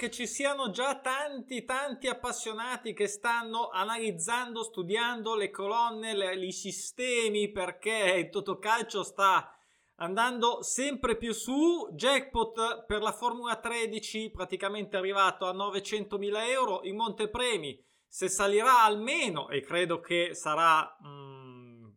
che ci siano già tanti, tanti appassionati che stanno analizzando, studiando le colonne, le, i sistemi, perché il Totocalcio sta andando sempre più su. Jackpot per la Formula 13 praticamente arrivato a 900.000 euro. In montepremi, se salirà almeno, e credo che sarà mh, mm,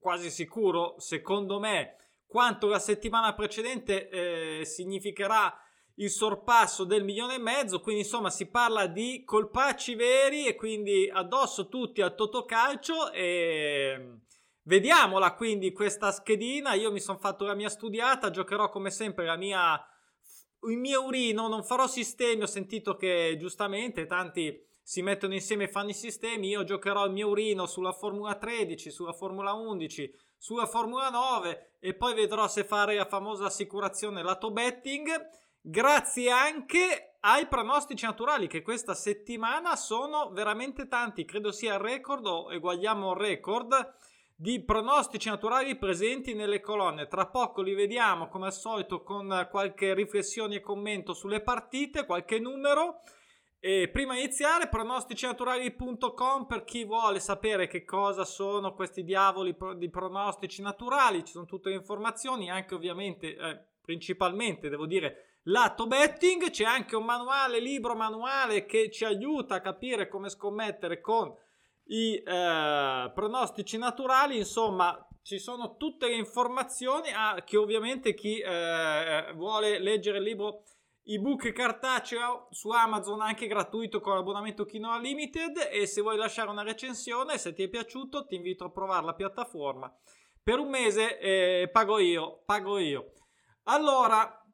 quasi sicuro, secondo me, quanto la settimana precedente eh, significherà il sorpasso del milione e mezzo, quindi insomma si parla di colpacci veri e quindi addosso tutti al Totocalcio e vediamola quindi questa schedina, io mi sono fatto la mia studiata, giocherò come sempre la mia il mio urino, non farò sistemi, ho sentito che giustamente tanti si mettono insieme e fanno i sistemi, io giocherò il mio urino sulla Formula 13, sulla Formula 11, sulla Formula 9 e poi vedrò se fare la famosa assicurazione lato betting Grazie anche ai pronostici naturali che questa settimana sono veramente tanti, credo sia il record o eguagliamo il record di pronostici naturali presenti nelle colonne. Tra poco li vediamo come al solito con qualche riflessione e commento sulle partite, qualche numero. E prima iniziare, pronosticinaturali.com per chi vuole sapere che cosa sono questi diavoli di pronostici naturali, ci sono tutte le informazioni, anche ovviamente, eh, principalmente devo dire lato betting. C'è anche un manuale, libro manuale che ci aiuta a capire come scommettere con i eh, pronostici naturali. Insomma, ci sono tutte le informazioni ah, che ovviamente chi eh, vuole leggere il libro ebook cartaceo su Amazon anche gratuito con l'abbonamento Kino Limited e se vuoi lasciare una recensione se ti è piaciuto ti invito a provare la piattaforma per un mese eh, pago io pago io allora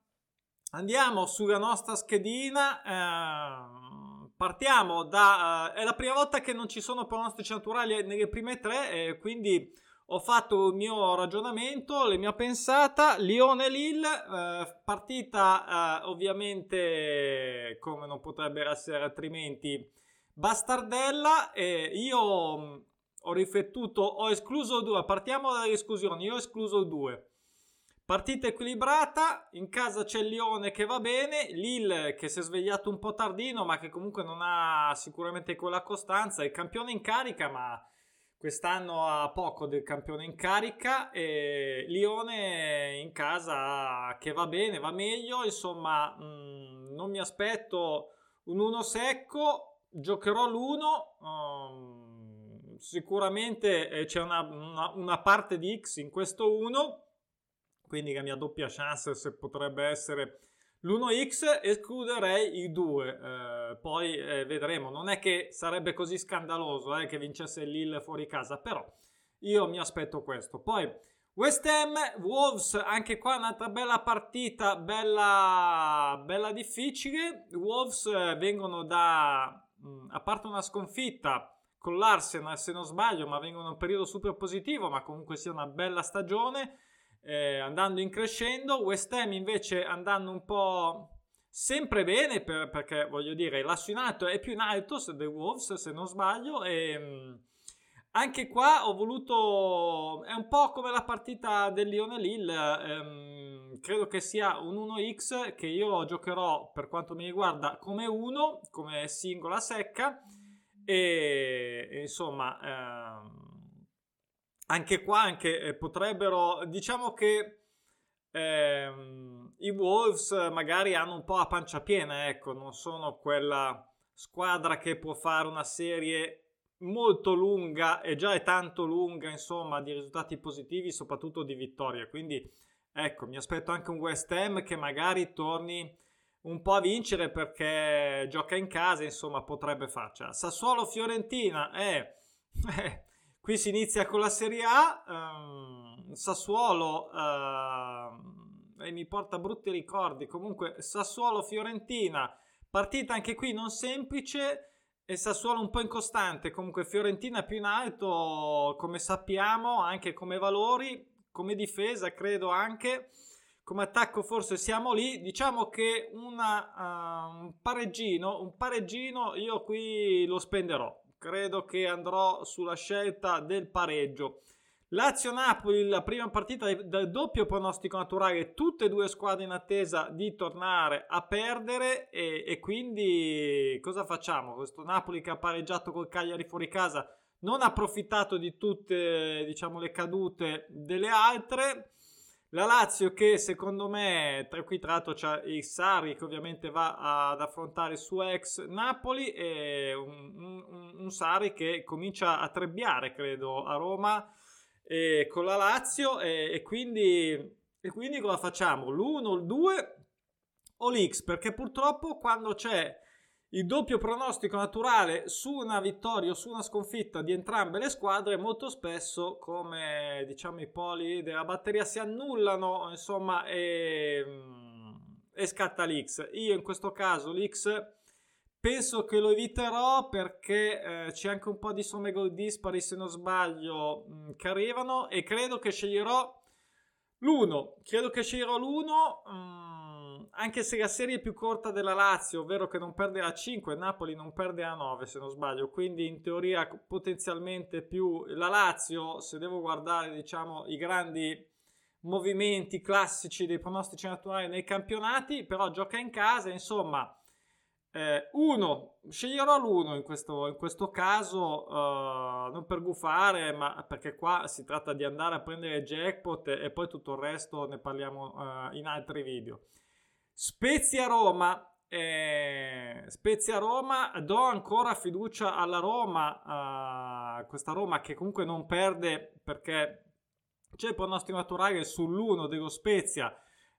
Andiamo sulla nostra schedina. Eh, partiamo da. Eh, è la prima volta che non ci sono pronostici naturali nelle prime tre, eh, quindi ho fatto il mio ragionamento, la mia pensata. Lione Lille, eh, partita eh, ovviamente come non potrebbe essere altrimenti bastardella. io mm, ho riflettuto, ho escluso due. Partiamo dalle esclusioni. Io ho escluso due. Partita equilibrata, in casa c'è il Lione che va bene, Lille che si è svegliato un po' tardino ma che comunque non ha sicuramente quella costanza, il campione in carica ma quest'anno ha poco del campione in carica e Lione in casa che va bene, va meglio, insomma mh, mm, non mi aspetto un 1 secco, giocherò l'1, um, sicuramente eh, c'è una, una, una parte di X in questo 1 quindi la mia doppia chance se potrebbe essere l'1x, escluderei i 2, eh, poi eh, vedremo, non è che sarebbe così scandaloso eh, che vincesse Lille fuori casa, però io mi aspetto questo. Poi West Ham, Wolves, anche qua un'altra bella partita, bella, bella difficile. Wolves eh, vengono da, mm, a parte una sconfitta con l'Arsenal se non sbaglio, ma vengono in un periodo super positivo, ma comunque sia una bella stagione eh, andando in crescendo, West Ham invece andando un po' sempre bene per, perché voglio dire l'asso in alto è più in alto dei Wolves se non sbaglio e mm, anche qua ho voluto è un po' come la partita del Lione Lille ehm, credo che sia un 1x che io giocherò per quanto mi riguarda come 1 come singola secca. E, e insomma ehm, anche qua anche, eh, potrebbero, diciamo che ehm, i Wolves magari hanno un po' a pancia piena, ecco, non sono quella squadra che può fare una serie molto lunga e già è tanto lunga, insomma, di risultati positivi, soprattutto di vittorie. Quindi, ecco, mi aspetto anche un West Ham che magari torni un po' a vincere perché gioca in casa, insomma, potrebbe farcela. Sassuolo Fiorentina è eh, Qui si inizia con la Serie A, ehm, Sassuolo, ehm, e mi porta brutti ricordi, comunque Sassuolo-Fiorentina, partita anche qui non semplice, e Sassuolo un po' incostante, comunque Fiorentina più in alto, come sappiamo, anche come valori, come difesa credo anche, come attacco forse siamo lì, diciamo che una, uh, un pareggino, un pareggino io qui lo spenderò, credo che andrò sulla scelta del pareggio. Lazio-Napoli, la prima partita del doppio pronostico naturale, tutte e due squadre in attesa di tornare a perdere e, e, quindi cosa facciamo? Questo Napoli che ha pareggiato col Cagliari fuori casa non ha approfittato di tutte diciamo, le cadute delle altre. La Lazio che secondo me, tra qui tra l'altro c'è il Sari che ovviamente va ad affrontare il suo ex Napoli e un, un, un Sari che comincia a trebbiare credo a Roma eh, con la Lazio e, e, quindi, e quindi cosa facciamo? L'1, il 2 o l'X? Perché purtroppo quando c'è il doppio pronostico naturale su una vittoria o su una sconfitta di entrambe le squadre molto spesso come diciamo i poli della batteria si annullano insomma e, e scatta l'X io in questo caso l'X Penso che lo eviterò perché eh, c'è anche un po' di somme gol dispari, se non sbaglio, mh, mm, che arrivano e credo che sceglierò l'1. Credo che sceglierò l'1, mh, mm, anche se la serie è più corta della Lazio, ovvero che non perde a 5, Napoli non perde a 9 se non sbaglio, quindi in teoria potenzialmente più la Lazio, se devo guardare diciamo i grandi movimenti classici dei pronostici naturali nei campionati, però gioca in casa, insomma eh, uno, sceglierò l'uno in questo, in questo caso, uh, non per gufare, ma perché qua si tratta di andare a prendere jackpot e, e poi tutto il resto ne parliamo uh, in altri video. Spezia Roma, eh, Spezia Roma, do ancora fiducia alla Roma, uh, questa Roma che comunque non perde perché c'è il pronostico naturale sull'1 dello Spezia.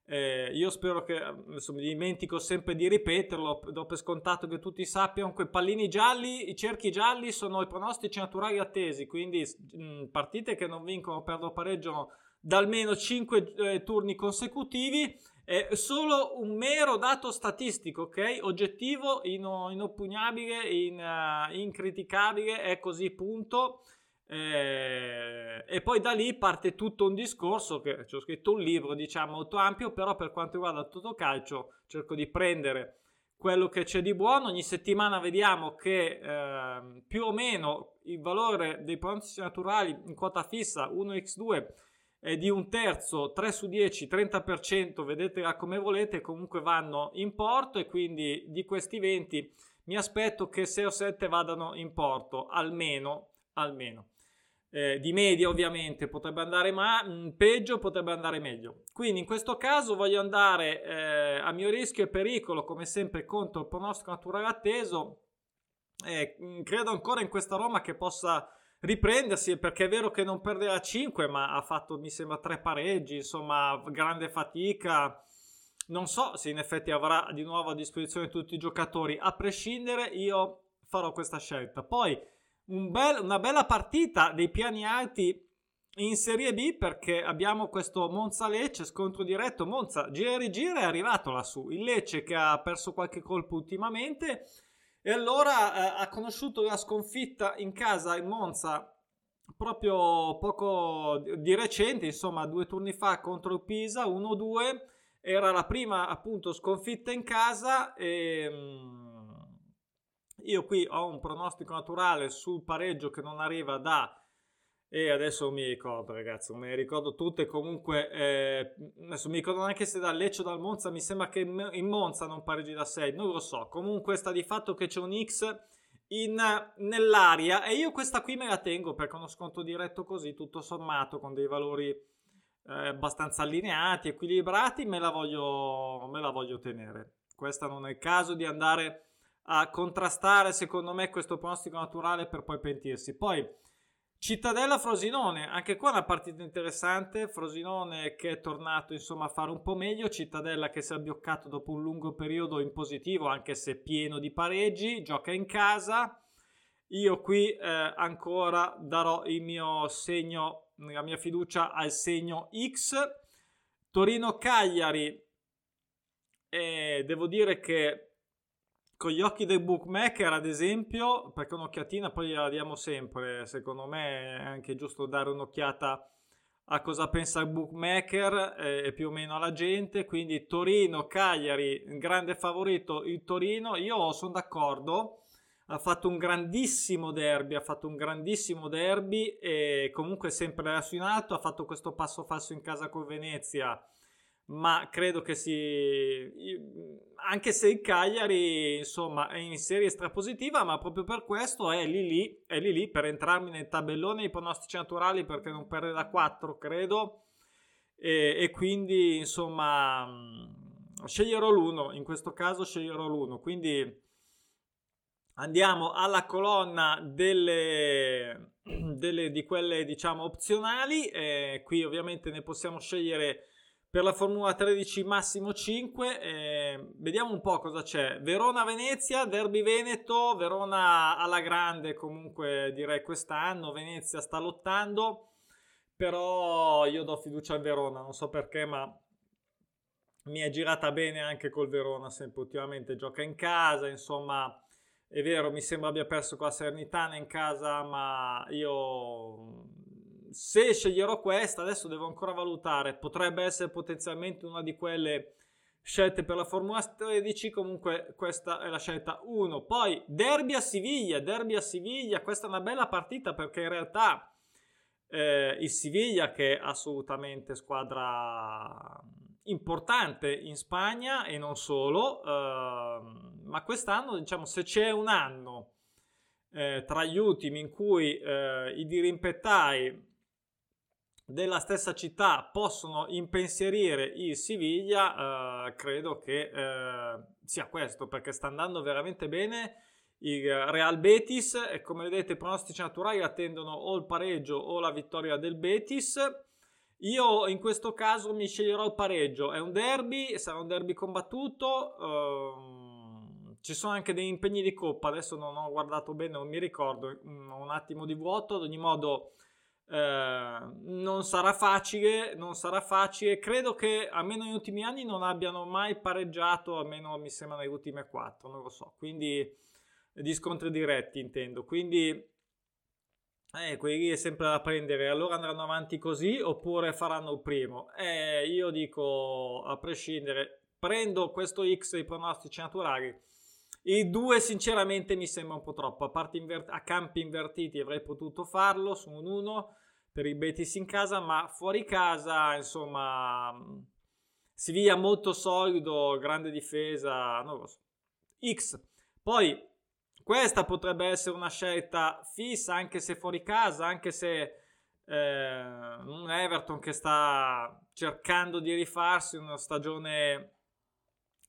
Eh, io spero che mi dimentico sempre di ripeterlo, do per scontato che tutti sappiano che pallini gialli, i cerchi gialli sono i pronostici naturali attesi, quindi mh, partite che non vincono, perdono o pareggiano da almeno 5 eh, turni consecutivi. È solo un mero dato statistico, ok? Oggettivo, ino, inoppugnabile, in, uh, incriticabile, è così, punto. Eh, e poi da lì parte tutto un discorso che ci ho scritto un libro diciamo molto ampio però per quanto riguarda il Totocalcio cerco di prendere quello che c'è di buono ogni settimana vediamo che eh, più o meno il valore dei pronostici naturali in quota fissa 1x2 è di un terzo 3 su 10 30% vedetela come volete comunque vanno in porto e quindi di questi 20 mi aspetto che 6 o 7 vadano in porto almeno almeno eh, di media ovviamente potrebbe andare ma- mm, peggio, potrebbe andare meglio. Quindi in questo caso voglio andare eh, a mio rischio e pericolo, come sempre, contro il pronostico naturale atteso. Eh, credo ancora in questa Roma che possa riprendersi perché è vero che non perderà 5 ma ha fatto mi sembra tre pareggi insomma grande fatica non so se in effetti avrà di nuovo a disposizione tutti i giocatori a prescindere io farò questa scelta poi un bel, una bella partita dei piani alti in Serie B perché abbiamo questo Monza-Lecce, scontro diretto. Monza gira e rigira è arrivato lassù. Il Lecce che ha perso qualche colpo ultimamente e allora eh, ha conosciuto la sconfitta in casa in Monza proprio poco di recente, insomma due turni fa contro il Pisa, 1-2. Era la prima appunto sconfitta in casa e... Mm, io qui ho un pronostico naturale sul pareggio che non arriva da e adesso mi ricordo ragazzi, me ne ricordo tutte, comunque eh, adesso mi ricordo neanche se dal Lecce o dal Monza, mi sembra che in Monza non pareggi da 6, non lo so, comunque sta di fatto che c'è un X in, nell'aria e io questa qui me la tengo perché uno sconto diretto così, tutto sommato, con dei valori eh, abbastanza allineati, equilibrati, me la, voglio, me la voglio tenere. Questa non è il caso di andare a contrastare secondo me questo pronostico naturale per poi pentirsi. Poi Cittadella Frosinone, anche qua una partita interessante, Frosinone che è tornato insomma a fare un po' meglio, Cittadella che si è abbioccato dopo un lungo periodo in positivo anche se pieno di pareggi, gioca in casa. Io qui eh, ancora darò il mio segno, la mia fiducia al segno X. Torino Cagliari, eh, devo dire che con gli occhi del bookmaker, ad esempio, perché un'occhiatina poi la diamo sempre, secondo me è anche giusto dare un'occhiata a cosa pensa il bookmaker e più o meno alla gente, quindi Torino, Cagliari, grande favorito il Torino, io sono d'accordo, ha fatto un grandissimo derby, ha fatto un grandissimo derby e comunque sempre adesso in alto, ha fatto questo passo falso in casa con Venezia, ma credo che si... anche se il Cagliari insomma è in serie strapositiva, ma proprio per questo è lì lì, è lì lì per entrarmi nel tabellone i pronostici naturali perché non perde da 4 credo. E, e quindi insomma sceglierò l'uno, in questo caso sceglierò l'uno, quindi andiamo alla colonna delle, delle, di quelle diciamo opzionali. Eh, qui ovviamente ne possiamo scegliere per la Formula 13 massimo 5 eh, vediamo un po' cosa c'è. Verona Venezia Derby Veneto Verona alla grande comunque direi quest'anno Venezia sta lottando però io do fiducia al Verona non so perché ma mi è girata bene anche col Verona sempre ultimamente gioca in casa insomma è vero, mi sembra abbia perso con la Sernitana in casa, ma io se sceglierò questa, adesso devo ancora valutare, potrebbe essere potenzialmente una di quelle scelte per la Formula 13, comunque questa è la scelta 1. Poi derby a Siviglia, derby a Siviglia, questa è una bella partita perché in realtà eh, il Siviglia che è assolutamente squadra importante in Spagna e non solo, eh, ma quest'anno diciamo se c'è un anno eh, tra gli ultimi in cui eh, i dirimpettai della stessa città possono impensierire il Siviglia, eh, credo che eh, sia questo perché sta andando veramente bene. Il Real Betis e come vedete i pronostici naturali attendono o il pareggio o la vittoria del Betis io in questo caso mi sceglierò il pareggio. È un derby, sarà un derby combattuto. Ehm, ci sono anche degli impegni di coppa. Adesso non ho guardato bene, non mi ricordo. Ho un attimo di vuoto. Ad ogni modo, eh, non sarà facile. Non sarà facile. Credo che almeno negli ultimi anni non abbiano mai pareggiato. Almeno mi sembra negli ultimi quattro. Non lo so. Quindi di scontri diretti intendo. Quindi eh, quelli è sempre da prendere. Allora andranno avanti così oppure faranno il primo? Eh, io dico, a prescindere, prendo questo X dei pronostici naturali. I due sinceramente mi sembra un po' troppo. A, parte inver- a campi invertiti avrei potuto farlo su un 1 per i Betis in casa, ma fuori casa, insomma, Siviglia molto solido, grande difesa, non lo so. X. Poi questa potrebbe essere una scelta fissa anche se fuori casa, anche se eh, un Everton che sta cercando di rifarsi una stagione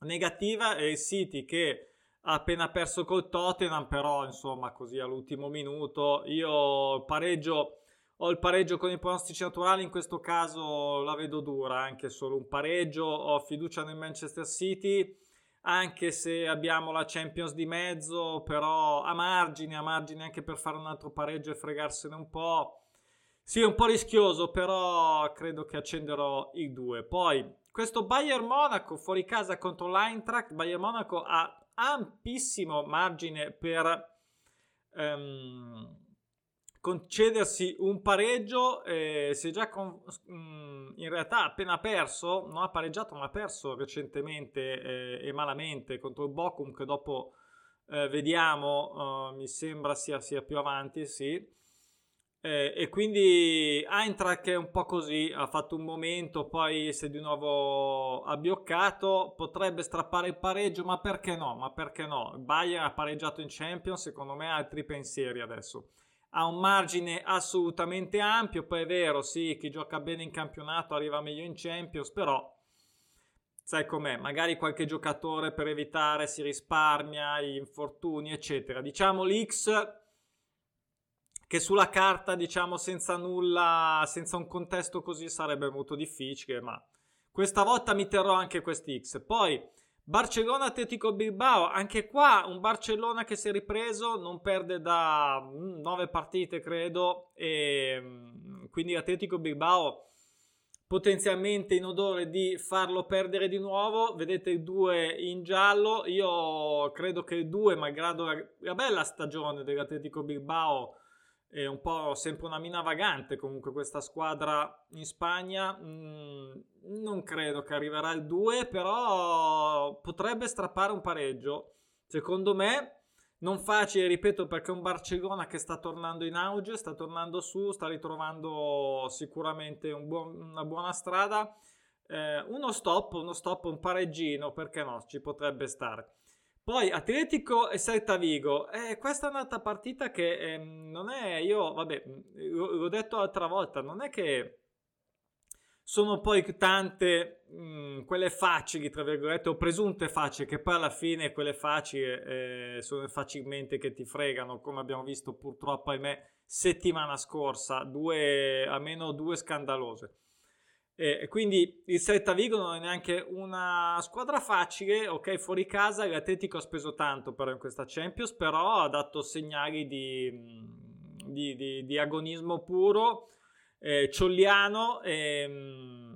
negativa e il City che ha appena perso col Tottenham, però insomma così all'ultimo minuto io pareggio ho il pareggio con i pronostici naturali, in questo caso la vedo dura, anche solo un pareggio, ho fiducia nel Manchester City anche se abbiamo la Champions di mezzo, però a margine, a margine anche per fare un altro pareggio e fregarsene un po'. Sì, è un po' rischioso, però credo che accenderò i due. Poi, questo Bayern Monaco fuori casa contro l'Eintracht. Bayern Monaco ha ampissimo margine per... Um, concedersi un pareggio eh, si è già con, in realtà appena perso non ha pareggiato ma ha perso recentemente eh, e malamente contro il Bochum che dopo eh, vediamo uh, mi sembra sia, sia, più avanti sì eh, e quindi Eintracht è un po' così ha fatto un momento poi si è di nuovo abbioccato potrebbe strappare il pareggio ma perché no? Ma perché no? Bayern ha pareggiato in Champions secondo me ha altri pensieri adesso. Ha un margine assolutamente ampio, poi è vero, sì, chi gioca bene in campionato arriva meglio in Champions, però sai com'è, magari qualche giocatore per evitare si risparmia, gli infortuni, eccetera. Diciamo l'X che sulla carta, diciamo, senza nulla, senza un contesto così sarebbe molto difficile, ma questa volta mi terrò anche quest'X. Poi Barcellona Atletico Bilbao, anche qua un Barcellona che si è ripreso, non perde da mm, nove partite credo e mm, quindi Atletico Bilbao potenzialmente in odore di farlo perdere di nuovo. Vedete i due in giallo, io credo che i due, malgrado la bella stagione dell'Atletico Bilbao, è un po' sempre una mina vagante comunque questa squadra in Spagna mm, non credo che arriverà il 2 però potrebbe strappare un pareggio secondo me non facile, ripeto, perché è un Barcellona che sta tornando in auge, sta tornando su, sta ritrovando sicuramente un buon, una buona strada. Eh, uno stop, uno stop, un pareggino, perché no, ci potrebbe stare. Poi Atletico e Celta Vigo, eh, questa è un'altra partita che eh, non è, io, vabbè, l'ho detto l'altra volta, non è che sono poi tante mh, quelle facili, tra virgolette, o presunte facili, che poi alla fine quelle facili eh, sono facilmente che ti fregano, come abbiamo visto purtroppo, ahimè, settimana scorsa, due, almeno due scandalose. E quindi il Celta Vigo non è neanche una squadra facile, ok, fuori casa l'Atletico ha speso tanto però in questa Champions, però ha dato segnali di, mm, di, di, di agonismo puro eh, Ciolliano, ehm,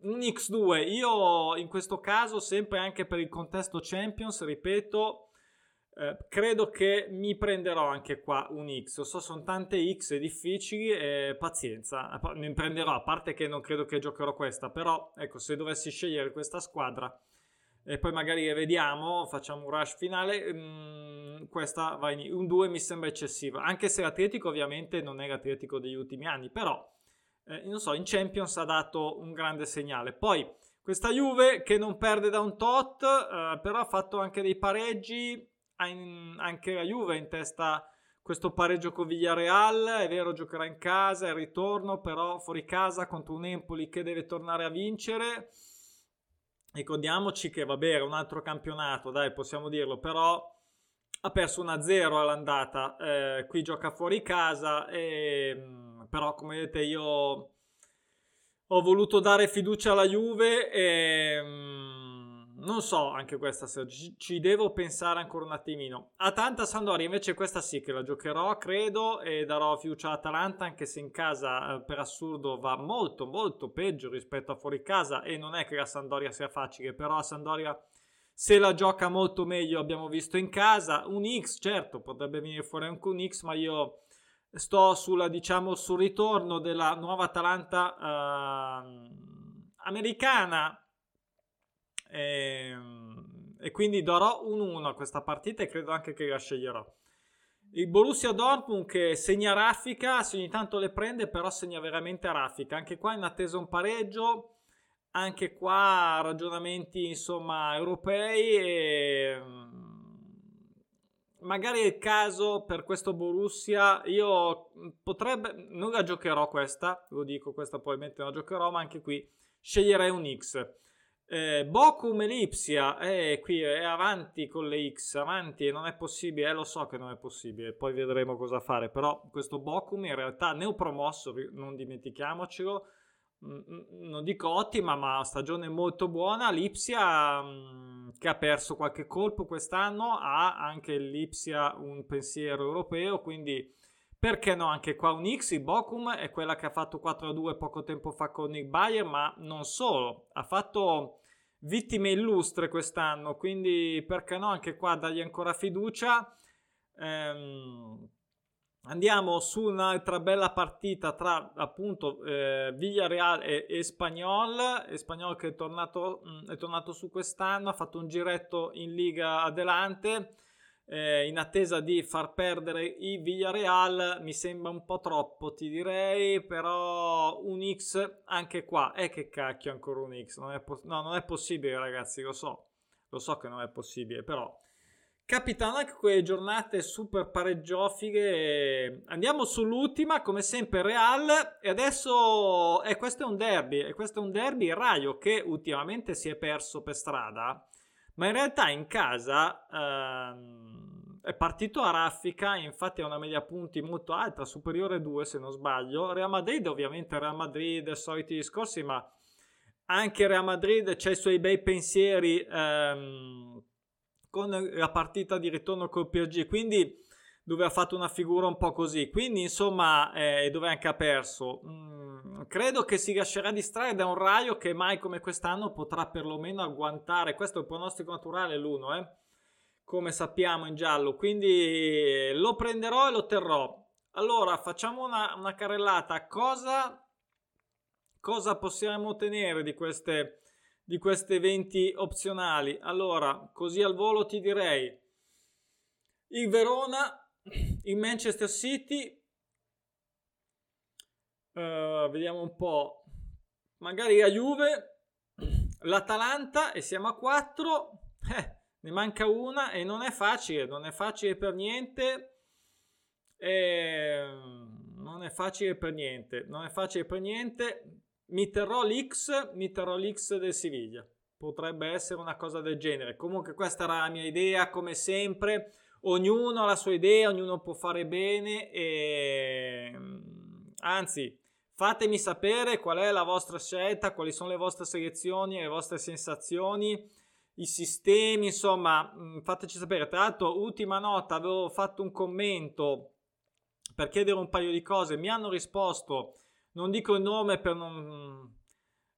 un X2. Io in questo caso, sempre anche per il contesto Champions, ripeto, eh, credo che mi prenderò anche qua un X. So, sono tante X difficili e pazienza, mi prenderò, a parte che non credo che giocherò questa, però ecco, se dovessi scegliere questa squadra e poi magari vediamo, facciamo un rush finale. Mm, questa va in un 2 mi sembra eccessiva, anche se l'Atletico ovviamente non è l'Atletico degli ultimi anni, però eh, non so, in Champions ha dato un grande segnale. Poi questa Juve che non perde da un tot, eh, però ha fatto anche dei pareggi, in, anche la Juve in testa questo pareggio con Villarreal, è vero giocherà in casa, è ritorno, però fuori casa contro un Empoli che deve tornare a vincere. Ricordiamoci che vabbè era un altro campionato, dai possiamo dirlo, però ha perso 1-0 all'andata, eh, qui gioca fuori casa, e, mm, però come vedete io ho voluto dare fiducia alla Juve e mm, non so anche questa ci, ci, devo pensare ancora un attimino. Atalanta Sandoria invece questa sì che la giocherò, credo, e darò fiducia all'Atalanta anche se in casa eh, per assurdo va molto molto peggio rispetto a fuori casa e non è che la Sandoria sia facile, però a Sandoria se la gioca molto meglio abbiamo visto in casa, un X certo potrebbe venire fuori anche un X, ma io sto sulla diciamo sul ritorno della nuova Atalanta eh, americana e, ehm, e quindi darò un 1 a questa partita e credo anche che la sceglierò. Il Borussia Dortmund che segna raffica, se ogni tanto le prende, però segna veramente raffica. Anche qua in attesa un pareggio, anche qua ragionamenti insomma europei e mm, magari è il caso per questo Borussia. Io potrebbe, non la giocherò questa, lo dico, questa probabilmente non la giocherò, ma anche qui sceglierei un X. Eh, Bochum Elipsia, eh, qui è avanti con le X, avanti, non è possibile, eh, lo so che non è possibile, poi vedremo cosa fare, però questo Bochum in realtà neopromosso, non dimentichiamocelo, mm, mm, non dico ottima, ma stagione molto buona, Lipsia mm, che ha perso qualche colpo quest'anno, ha anche l'Ipsia un pensiero europeo, quindi perché no anche qua un X, il Bochum è quella che ha fatto 4-2 poco tempo fa con il Bayern, ma non solo, ha fatto vittime illustre quest'anno, quindi perché no anche qua dargli ancora fiducia. Ehm, andiamo su un'altra bella partita tra appunto eh, Villarreal e, e Spagnol, Spagnol che è tornato, mh, mm, è tornato su quest'anno, ha fatto un giretto in Liga Adelante eh, in attesa di far perdere i Villarreal mi sembra un po' troppo ti direi però un X anche qua. E eh, che cacchio ancora un X. Non po- no, non è possibile ragazzi lo so. Lo so che non è possibile però. Capitano anche quelle giornate super pareggiofighe. Andiamo sull'ultima come sempre Real. E adesso eh, questo è un derby e questo è un derby il Raio che ultimamente si è perso per strada ma in realtà in casa ehm, è partito a raffica, infatti ha una media punti molto alta, superiore a 2 se non sbaglio. Real Madrid ovviamente Real Madrid, soliti discorsi, ma anche Real Madrid c'ha i suoi bei pensieri ehm, con la partita di ritorno col PSG, quindi dove ha fatto una figura un po' così, quindi insomma eh, dove anche ha perso. Mm credo che si lascerà distrarre da un raio che mai come quest'anno potrà perlomeno agguantare. Questo è il pronostico naturale, l'uno, eh? come sappiamo in giallo. Quindi lo prenderò e lo terrò. Allora, facciamo una, una carrellata. Cosa, cosa possiamo ottenere di queste, di queste 20 opzionali? Allora, così al volo ti direi il Verona, il Manchester City. Uh, vediamo un po'. Magari la Juve, l'Atalanta e siamo a 4. Eh, ne manca una e non è facile, non è facile per niente. E... Non è facile per niente, non è facile per niente. Mi terrò l'X, mi terrò l'X del Siviglia. Potrebbe essere una cosa del genere. Comunque questa era la mia idea, come sempre. Ognuno ha la sua idea, ognuno può fare bene e anzi, fatemi sapere qual è la vostra scelta, quali sono le vostre selezioni, le vostre sensazioni i sistemi, insomma, fateci sapere. Tra l'altro, ultima nota, avevo fatto un commento per chiedere un paio di cose, mi hanno risposto, non dico il nome per non...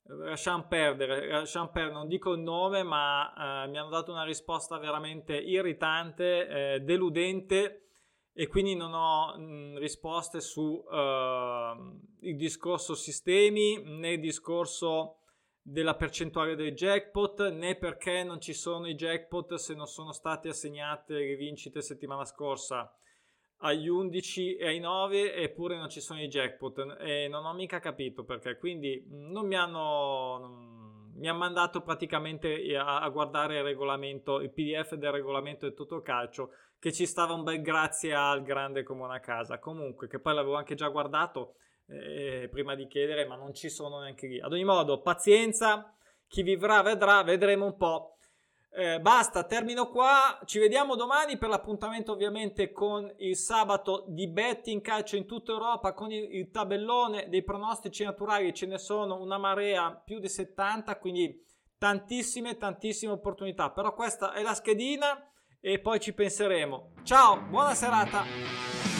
Lasciamo perdere, lasciamo perdere, non dico il nome, ma eh, mi hanno dato una risposta veramente irritante, eh, deludente e quindi non ho mh, risposte su eh, il discorso sistemi né il discorso della percentuale dei jackpot né perché non ci sono i jackpot se non sono state assegnate le vincite settimana scorsa agli 11 e ai 9 eppure non ci sono i jackpot e non ho mica capito perché quindi non mi hanno non, mi ha mandato praticamente a, a, guardare il regolamento il pdf del regolamento del Totocalcio che ci stava un bel grazie al grande come una casa comunque che poi l'avevo anche già guardato eh, prima di chiedere, ma non ci sono neanche lì. Ad ogni modo, pazienza, chi vivrà vedrà, vedremo un po'. Eh, basta, termino qua. Ci vediamo domani per l'appuntamento ovviamente con il sabato di betting calcio in tutta Europa con il, il, tabellone dei pronostici naturali. Ce ne sono una marea, più di 70, quindi tantissime, tantissime opportunità. Però questa è la schedina e poi ci penseremo. Ciao, buona serata.